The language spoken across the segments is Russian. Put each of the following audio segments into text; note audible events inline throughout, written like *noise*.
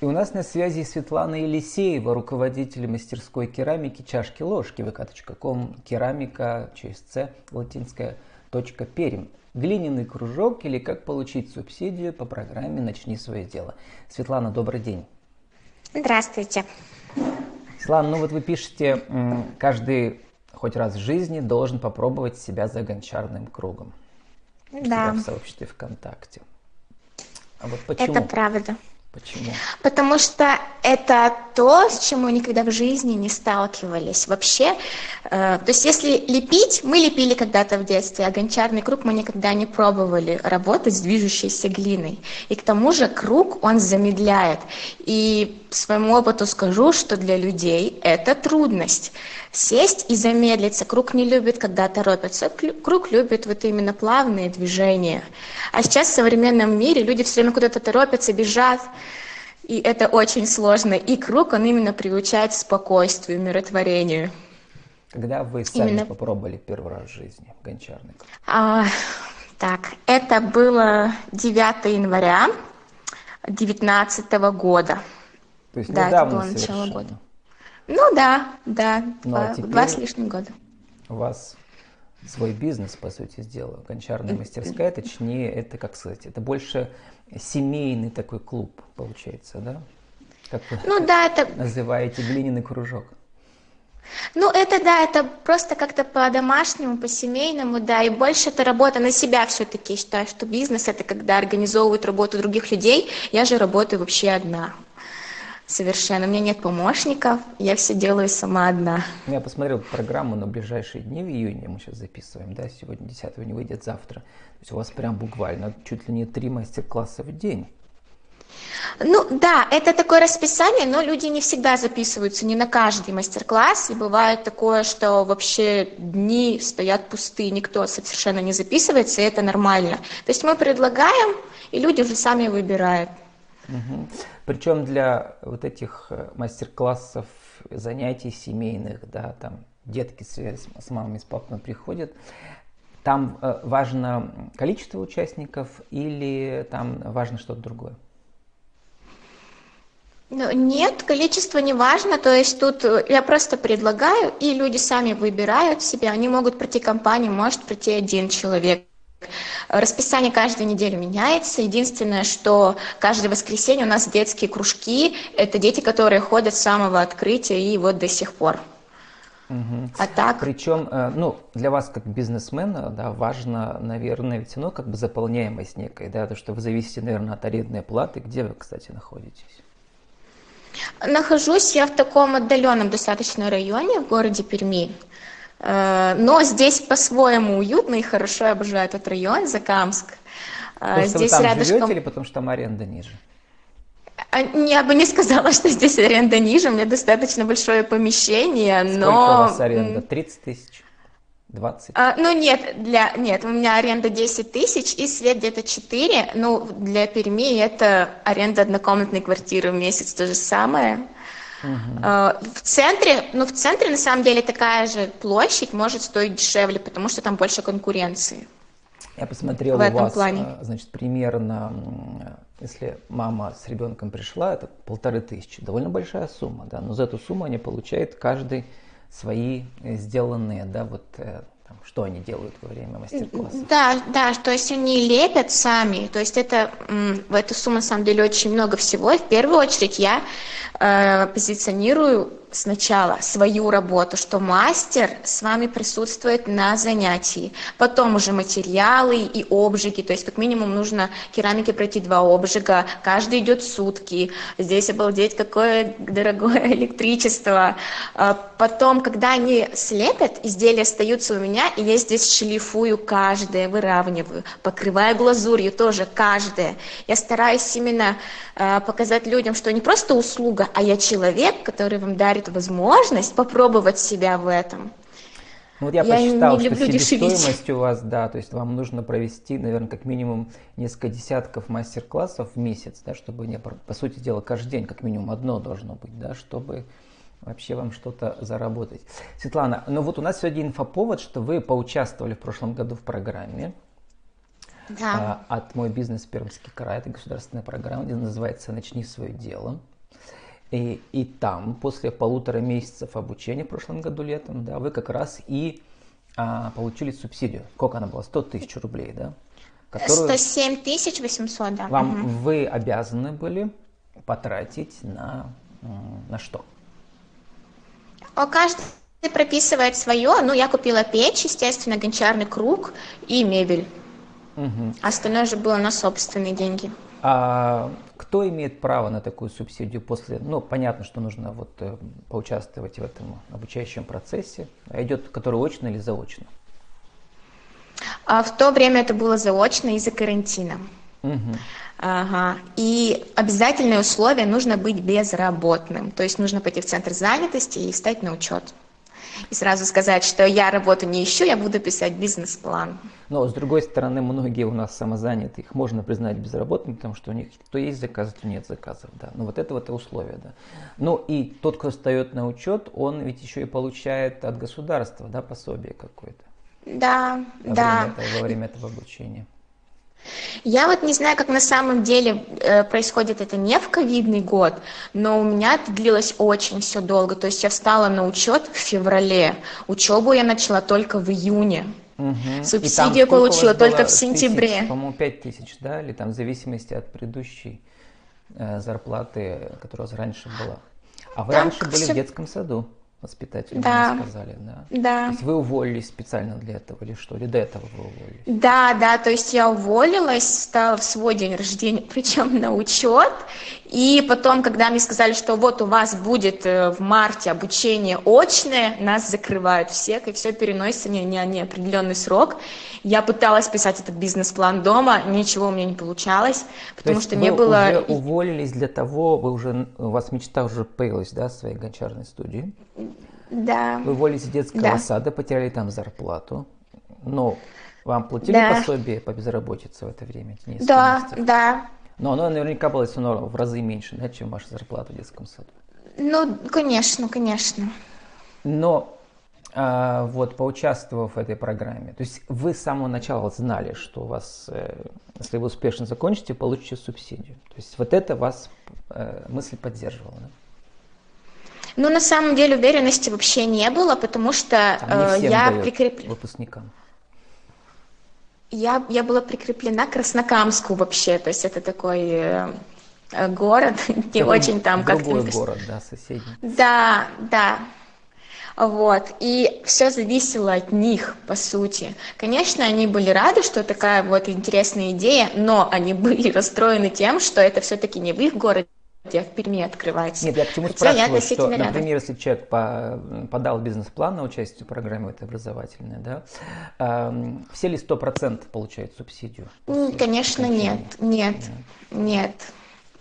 И у нас на связи Светлана Елисеева, руководитель мастерской керамики «Чашки-ложки» vk.com, керамика через С, латинская, точка перим. Глиняный кружок или как получить субсидию по программе «Начни свое дело». Светлана, добрый день. Здравствуйте. Светлана, ну вот вы пишете, каждый хоть раз в жизни должен попробовать себя за гончарным кругом. Да. в сообществе ВКонтакте. А вот почему? Это правда. Почему? Потому что это то, с чем мы никогда в жизни не сталкивались. Вообще, э, то есть если лепить, мы лепили когда-то в детстве, а гончарный круг мы никогда не пробовали работать с движущейся глиной. И к тому же круг, он замедляет. И по своему опыту скажу, что для людей это трудность. Сесть и замедлиться. Круг не любит, когда торопятся. Круг любит вот именно плавные движения. А сейчас в современном мире люди все время куда-то торопятся, бежат. И это очень сложно. И круг, он именно приучает к спокойствию, умиротворению. Когда вы сами именно... попробовали первый раз в жизни гончарный круг? А, так, это было 9 января 2019 года. То есть да, недавно это было совершенно. начало года. Ну да, да, Ну, а два, теперь- два с лишним года. У вас свой бизнес, по сути дела, гончарная мастерская, точнее, это, как сказать, это больше семейный такой клуб, получается, да? Как вы Ну да, это, называете глиняный кружок. ну это да, это просто как-то по-домашнему, по-семейному, да, и больше это работа на себя все-таки. Считаю, что бизнес это когда организовывают работу других людей, я же работаю вообще одна. Совершенно. У меня нет помощников, я все делаю сама одна. Ну, Я посмотрел программу на ближайшие дни в июне, мы сейчас записываем, да, сегодня 10 не выйдет завтра. То есть у вас прям буквально чуть ли не три мастер-класса в день. Ну да, это такое расписание, но люди не всегда записываются не на каждый мастер-класс. И бывает такое, что вообще дни стоят пустые, никто совершенно не записывается, и это нормально. То есть мы предлагаем, и люди уже сами выбирают. Причем для вот этих э, мастер-классов, занятий семейных, да, там детки с, с мамами, с папами приходят, там э, важно количество участников или там важно что-то другое? Ну, Нет, количество не важно, то есть тут э, я просто предлагаю, и люди сами выбирают себе, они могут пройти компанию, может пройти один человек. Расписание каждую неделю меняется. Единственное, что каждое воскресенье у нас детские кружки. Это дети, которые ходят с самого открытия и вот до сих пор. Мгм. А так, Причем, э, ну, для вас как бизнесмена, да, важно, наверное, ведь ну, как бы заполняемость некой, да, то, что вы зависите, наверное, от арендной платы. Где вы, кстати, находитесь? нахожусь я в таком отдаленном достаточно районе в городе Перми. Э, Но здесь по-своему уютно и хорошо. Я обожаю этот район, Закамск. Э, Потому что вы Здесь там рядышком... живете или потому что там аренда ниже? А, Я бы не сказала, *laughs* что здесь аренда ниже, у меня достаточно большое помещение, Сколько но... у вас аренда? м, 30 тысяч? 20? а, ну нет, для, нет, у меня аренда 10 тысяч и свет где-то 4. Ну, для Перми это аренда однокомнатной квартиры в месяц то же самое. А, В центре, ну в центре на самом деле такая же площадь может стоить дешевле, потому что там больше конкуренции. Я посмотрел в у этом вас, плане. э, значит, примерно, если мама с ребенком пришла, это полторы тысячи, довольно большая сумма, да, но за эту сумму они получают каждый свои э, сделанные, да, вот э, там, что они делают во время мастер-класса. Да, да, то есть они лепят сами, то есть это в эту сумму на самом деле очень много всего. В первую очередь я э, позиционирую сначала свою работу, что мастер с вами присутствует на занятии, потом уже материалы и обжиги, то есть как минимум нужно керамике пройти два обжига, каждый идет сутки, здесь обалдеть какое дорогое *laughs* электричество, А потом, когда они слепят, изделия остаются у меня, и я здесь шлифую каждое, выравниваю, покрываю глазурью тоже каждое. Я стараюсь именно показать людям, что не просто услуга, а я человек, который вам дарит возможность попробовать себя в этом. Ну, вот я, Я не посчитал, что люблю дешевить. себестоимость у вас, да, то есть вам нужно провести, наверное, как минимум несколько десятков мастер-классов в месяц, да, чтобы не, по по сути дела, каждый день как минимум одно должно быть, да, чтобы вообще вам что-то заработать. Светлана, ну вот у нас сегодня инфоповод, что вы поучаствовали в прошлом году в программе. Да. А, от «Мой бизнес Пермский край» это государственная программа, где называется «Начни свое дело». И, и там, после полутора месяцев обучения в прошлом году летом, да, вы как раз и а, получили субсидию. Сколько она была? 100 тысяч рублей, да? Которую 107 тысяч 800, да. Вам угу. вы обязаны были потратить на, на что? О, каждый прописывает свое. Ну, я купила печь, естественно, гончарный круг и мебель. Угу. Остальное же было на собственные деньги. А кто имеет право на такую субсидию после, ну, понятно, что нужно вот э, поучаствовать в этом обучающем процессе, а идет который очно или заочно? А в то время это было заочно из-за карантина. Угу. Ага. И обязательное условие нужно быть безработным. То есть нужно пойти в центр занятости и стать на учет. И сразу сказать, что я работу не ищу, я буду писать бизнес-план. Но с другой стороны, многие у нас самозаняты, их можно признать безработными, потому что у них то есть заказы, то нет заказов. Да. Но вот это вот условие. Да. Ну и тот, кто встает на учет, он ведь еще и получает от государства да, пособие какое-то. Да, во да. Время этого, во время этого обучения. Я вот не знаю, как на самом деле э, происходит это не в ковидный год, но у меня это длилось очень все долго. То есть я встала на учет в феврале, учебу я начала только в июне. Угу. Субсидию получила только в сентябре. По-моему, 5 тысяч, да, или там в зависимости от предыдущей э, зарплаты, которая у вас раньше была. А вы там раньше были все... в детском саду воспитатели да. сказали, да? Да. То есть вы уволились специально для этого или что? Или до этого вы уволились? Да, да, то есть я уволилась, стала в свой день рождения, *laughs* причем на учет, и потом, когда мне сказали, что вот у вас будет э, в марте обучение очное, нас закрывают всех, и все переносится не на неопределенный срок. Я пыталась писать этот бизнес-план дома, ничего у меня не получалось, потому что не было... Уже уволились для того, вы уже, у вас мечта уже появилась, да, своей гончарной студии? Да. Вы уволились из детского да. сада, потеряли там зарплату, но вам платили да. пособие по безработице в это время? Да, месяцев? да. Но оно наверняка было все равно в разы меньше, да, чем ваша зарплата в детском саду. Ну, конечно, конечно. Но а, вот поучаствовав в этой программе, то есть вы с самого начала знали, что у вас, э, если вы успешно закончите, получите субсидию. То есть вот это вас э, мысль поддерживала, да? Ну, на самом деле уверенности вообще не было, потому что э, я прикреплена. Выпускникам. Я, я была прикреплена к Краснокамску вообще, то есть это такой э, город, *laughs* не очень там как-то... Другой город, да, соседний. Да, да. Вот. И все зависело от них, по сути. Конечно, они были рады, что такая вот интересная идея, но они *laughs* были расстроены тем, что это все-таки не в их городе, в Перми открывается. Нет, я к чему Хотя спрашиваю, что, рядом. например, если человек по, подал бизнес-план на участие в программе этой образовательной, да, э, все ли 100% получают субсидию? Конечно, нет, нет, нет. нет.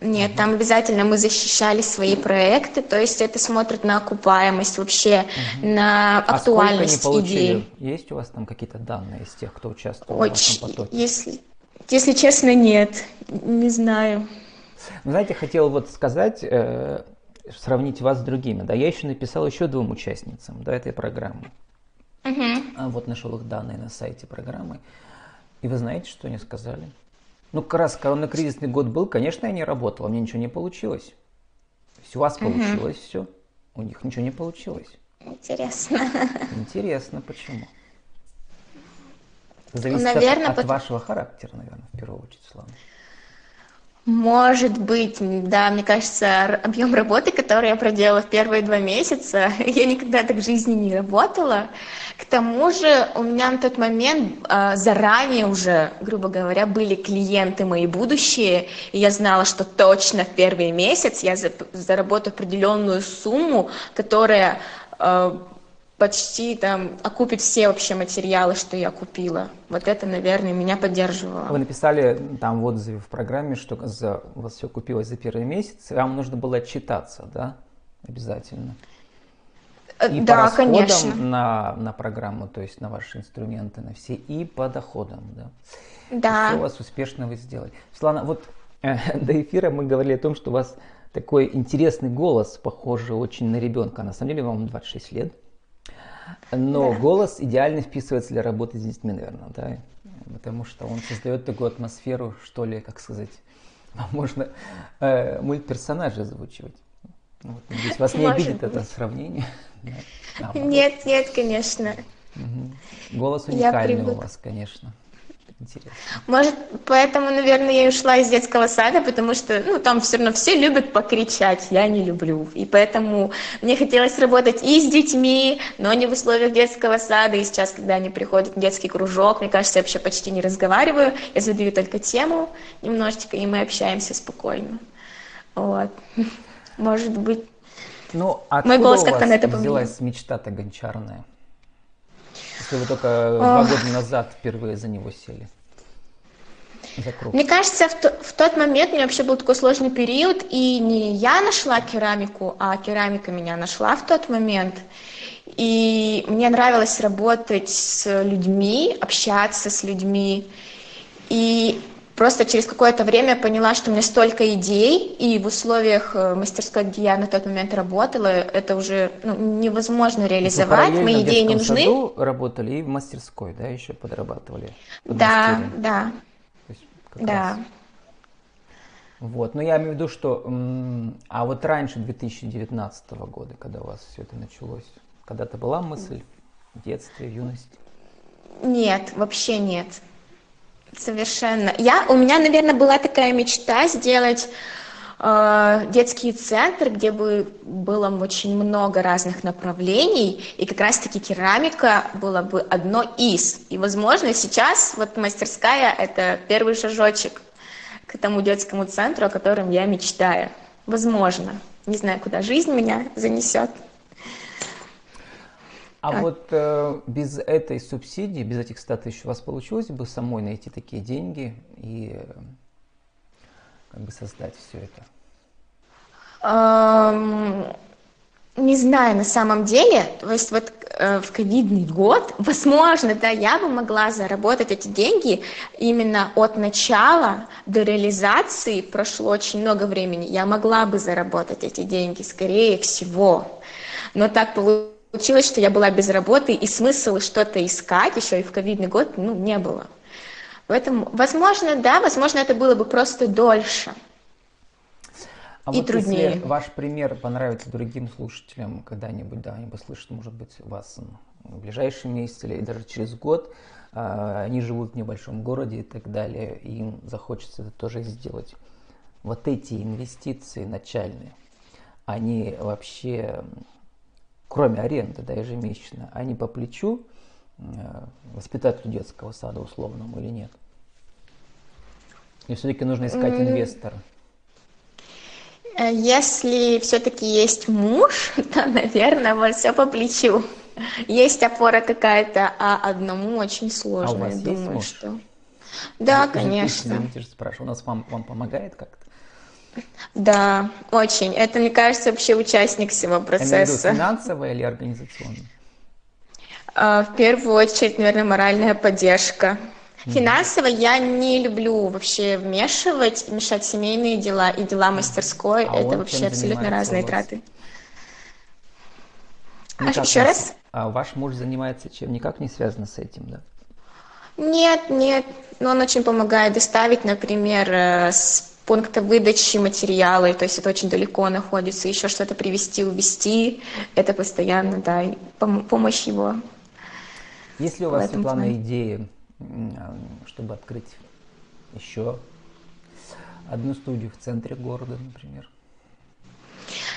Нет, угу. там обязательно мы защищали свои проекты, то есть это смотрит на окупаемость вообще, угу. на актуальность а сколько они идеи. Есть у вас там какие-то данные из тех, кто участвовал Очень, в этом потоке? Если, если честно, нет, не знаю. Вы знаете, хотел вот сказать, э, сравнить вас с другими. Да, я еще написал еще двум участницам да, этой программы. Угу. Вот нашел их данные на сайте программы. И вы знаете, что они сказали? Ну, как раз коронакризисный год был, конечно, я не работала, мне ничего не получилось. Есть у вас угу. получилось все, у них ничего не получилось. Интересно. Интересно, почему? Зависит наверное, от, от потому... вашего характера, наверное, в первую очередь, Слава. Может быть, да, мне кажется, объем работы, который я проделала в первые два месяца, *laughs* я никогда так в жизни не работала. К тому же у меня на тот момент э, заранее уже, грубо говоря, были клиенты мои будущие, и я знала, что точно в первый месяц я заработаю определенную сумму, которая э, почти там окупит все вообще материалы, что я купила. Вот это, наверное, меня поддерживало. Вы написали там в отзыве в программе, что за, у вас все купилось за первый месяц, и вам нужно было отчитаться, да? Обязательно. Э, и да, по конечно. на, на программу, то есть на ваши инструменты, на все, и по доходам, да? Да. все у вас успешно вы сделали. Светлана, вот э, *laughs* до эфира мы говорили о том, что у вас такой интересный голос, похожий очень на ребенка. На самом деле вам 26 лет. Но да. голос идеально вписывается для работы с детьми, наверное, да? потому что он создает такую атмосферу, что ли, как сказать, *laughs* можно э, мультперсонажа озвучивать. Вот, надеюсь, вас не обидит быть. это сравнение. *laughs* нет, нет, конечно. Угу. Голос уникальный у вас, конечно. Интересно. Может, поэтому, наверное, я и ушла из детского сада, потому что, ну, там все равно все любят покричать, я не люблю. И поэтому мне хотелось работать и с детьми, но не в условиях детского сада. И сейчас, когда они приходят в детский кружок, мне кажется, я вообще почти не разговариваю, я задаю только тему немножечко, и мы общаемся спокойно. Вот. Может быть, ну, мой голос как-то на это повлиял. мечта-то гончарная? Если вы только два года назад впервые за него сели. Мне кажется, в, в тот момент у меня вообще был такой сложный период, и не я нашла керамику, а керамика меня нашла в тот момент. И мне нравилось работать с людьми, общаться с людьми. И Просто через какое-то время поняла, что у меня столько идей, и в условиях э, мастерской, где я на тот момент работала, это уже ну, невозможно реализовать. Мои идеи не нужны. Саду работали и в мастерской, да, еще подрабатывали. Да, да. да. Раз. Вот, но я имею в виду, что, а вот раньше 2019 года, когда у вас все это началось, когда-то была мысль в детстве, в юности? Нет, вообще нет. Совершенно. Я, у меня, наверное, была такая мечта сделать э, детский центр, где бы было очень много разных направлений, и как раз-таки керамика была бы одно из. И, возможно, сейчас вот мастерская – это первый шажочек к тому детскому центру, о котором я мечтаю. Возможно. Не знаю, куда жизнь меня занесет. А так. вот э, без этой субсидии, без этих 100 тысяч у вас получилось бы самой найти такие деньги и э, как бы создать все это? Um, не знаю на самом деле. То есть вот э, в ковидный год, *laughs* возможно, да, я бы могла заработать эти деньги именно от начала до реализации прошло очень много времени. Я могла бы заработать эти деньги, скорее всего. Но так получилось Получилось, что я была без работы, и смысл что-то искать еще и в ковидный год ну, не было. Поэтому, возможно, да, возможно, это было бы просто дольше. А и вот труднее. если ваш пример понравится другим слушателям когда-нибудь, да, они послышат, может быть, вас в ближайший месяц или даже через год, а, они живут в небольшом городе и так далее, и им захочется это тоже сделать. Вот эти инвестиции начальные, они вообще кроме аренды, да, ежемесячно, они по плечу э, воспитателю детского сада условному или нет? И все-таки нужно искать инвестора. Э, если все-таки есть муж, *laughs* то, наверное, вот все по плечу. Есть опора какая-то, а одному очень сложно. А у вас я есть думаю, муж? что. Да, конечно. Извините, что спрашиваю. У нас вам, вам помогает как-то? Да, очень. Это, мне кажется, вообще участник всего процесса. Это финансовая или организационная? А, в первую очередь, наверное, моральная поддержка. Финансово я не люблю вообще вмешивать, мешать семейные дела и дела мастерской. А это вообще абсолютно разные траты. а, еще раз? А ваш муж занимается чем? Никак не связано с этим, да? Нет, нет. Но он очень помогает доставить, например, э, с пункта выдачи материала, то есть это очень далеко находится, еще что-то привезти, увезти, это постоянно, да, помощь его. Есть ли у вас, Светлана, плане. идеи, чтобы открыть еще одну студию в центре города, например?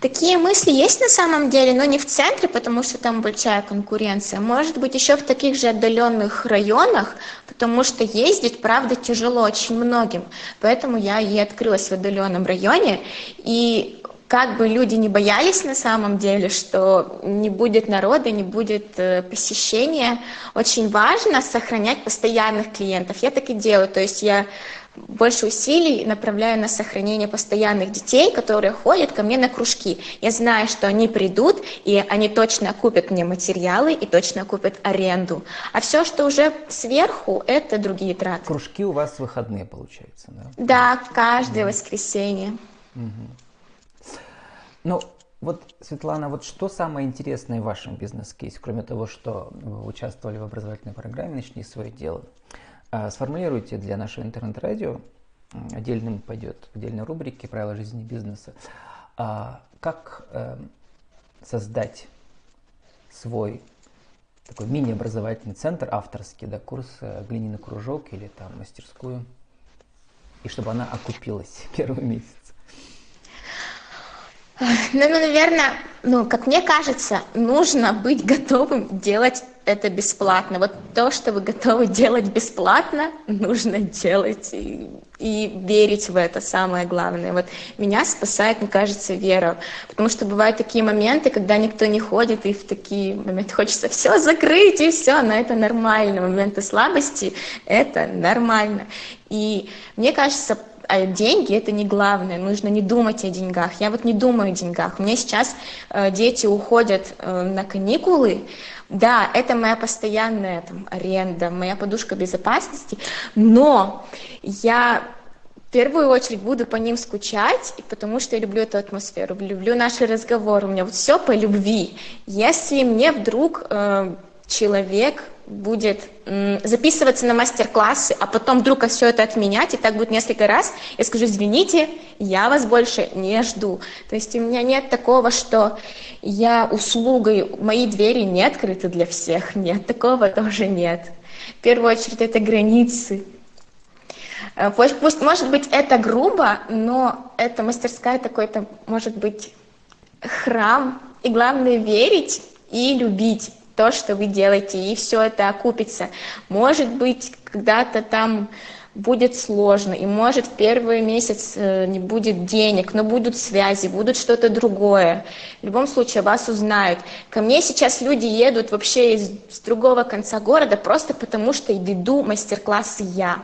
Такие мысли есть на самом деле, но не в центре, потому что там большая конкуренция. Может быть, еще в таких же отдаленных районах, потому что ездить, правда, тяжело очень многим. Поэтому я и открылась в отдаленном районе. И как бы люди не боялись на самом деле, что не будет народа, не будет э, посещения, очень важно сохранять постоянных клиентов. Я так и делаю. То есть я больше усилий направляю на сохранение постоянных детей, которые ходят ко мне на кружки. Я знаю, что они придут, и они точно купят мне материалы и точно купят аренду. А все, что уже сверху, это другие траты. Кружки у вас выходные, получается, да? Да, каждое угу. воскресенье. Угу. Ну, вот, Светлана, вот что самое интересное в вашем бизнес-кейсе, кроме того, что вы участвовали в образовательной программе «Начни свое дело», сформулируйте для нашего интернет-радио, отдельным пойдет, в отдельной рубрике «Правила жизни и бизнеса», а как э, создать свой такой мини-образовательный центр авторский, да, курс э, «Глиняный кружок» или там мастерскую, и чтобы она окупилась *laughs* первый месяц. Ну, ну, наверное, ну, как мне кажется, нужно быть готовым делать это бесплатно. Вот то, что вы готовы делать бесплатно, нужно делать и, и верить в это, самое главное. Вот меня спасает, мне кажется, вера. Потому что бывают такие моменты, когда никто не ходит, и в такие моменты хочется все закрыть, и все, но это нормально. Моменты слабости – это нормально. И мне кажется, а деньги это не главное, нужно не думать о деньгах. Я вот не думаю о деньгах. У меня сейчас э, дети уходят э, на каникулы, да, это моя постоянная там, аренда, моя подушка безопасности, но я в первую очередь буду по ним скучать, потому что я люблю эту атмосферу, люблю наши разговоры, у меня вот все по любви. Если мне вдруг э, человек будет записываться на мастер-классы, а потом вдруг все это отменять, и так будет несколько раз, я скажу, извините, я вас больше не жду. То есть у меня нет такого, что я услугой, мои двери не открыты для всех, нет, такого тоже нет. В первую очередь это границы. Э, пусть, пусть может быть, это грубо, но это мастерская такой-то, может быть, храм. И главное верить и любить то, что вы делаете, и все это окупится. Может быть, когда-то там будет сложно, и может в первый месяц э, не будет денег, но будут связи, будут что-то другое. В любом случае вас узнают. Ко мне сейчас люди едут вообще из, с другого конца города просто потому, что веду мастер-классы я.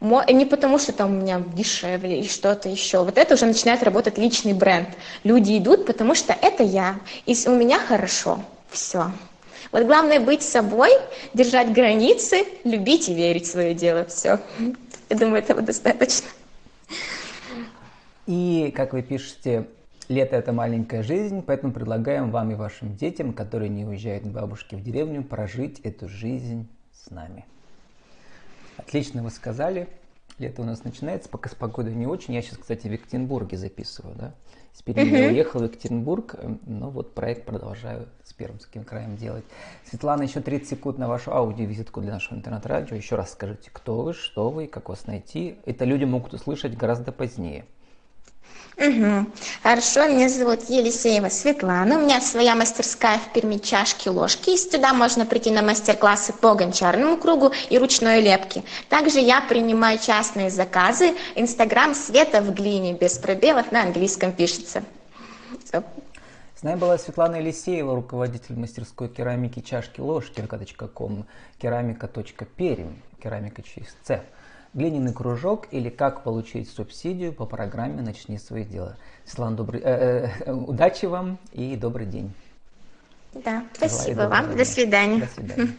Не потому, что там у меня дешевле или что-то еще. Вот это уже начинает работать личный бренд. Люди идут, потому что это я, и у меня хорошо. Все. Вот главное быть собой, держать границы, любить и верить в свое дело. Все. Я думаю, этого достаточно. И, как вы пишете, лето – это маленькая жизнь, поэтому предлагаем вам и вашим детям, которые не уезжают к бабушке в деревню, прожить эту жизнь с нами. Отлично вы сказали. Лето у нас начинается, пока с погодой не очень. Я сейчас, кстати, в Екатеринбурге записываю, да? Перми я уехал в Екатеринбург, но вот проект продолжаю с Пермским краем делать. Светлана, еще 30 секунд на вашу аудиовизитку для нашего интернет-радио. Еще раз скажите, кто вы, что вы, как вас найти. Это люди могут услышать гораздо позднее. Угу. Хорошо, меня зовут Елисеева Светлана. У меня своя мастерская в Перми чашки-ложки. И сюда можно прийти на мастер-классы по гончарному кругу и ручной лепке. Также я принимаю частные заказы. Инстаграм Света в глине, без пробелов, на английском пишется. С нами была Светлана Елисеева, руководитель мастерской керамики чашки-ложки, vk.com, керамика.перим, керамика через С глиняный кружок или как получить субсидию по программе «Начни свои дела». Светлана, добрый, э, э, удачи вам и добрый день. Да, спасибо вам. До свидания. До свидания.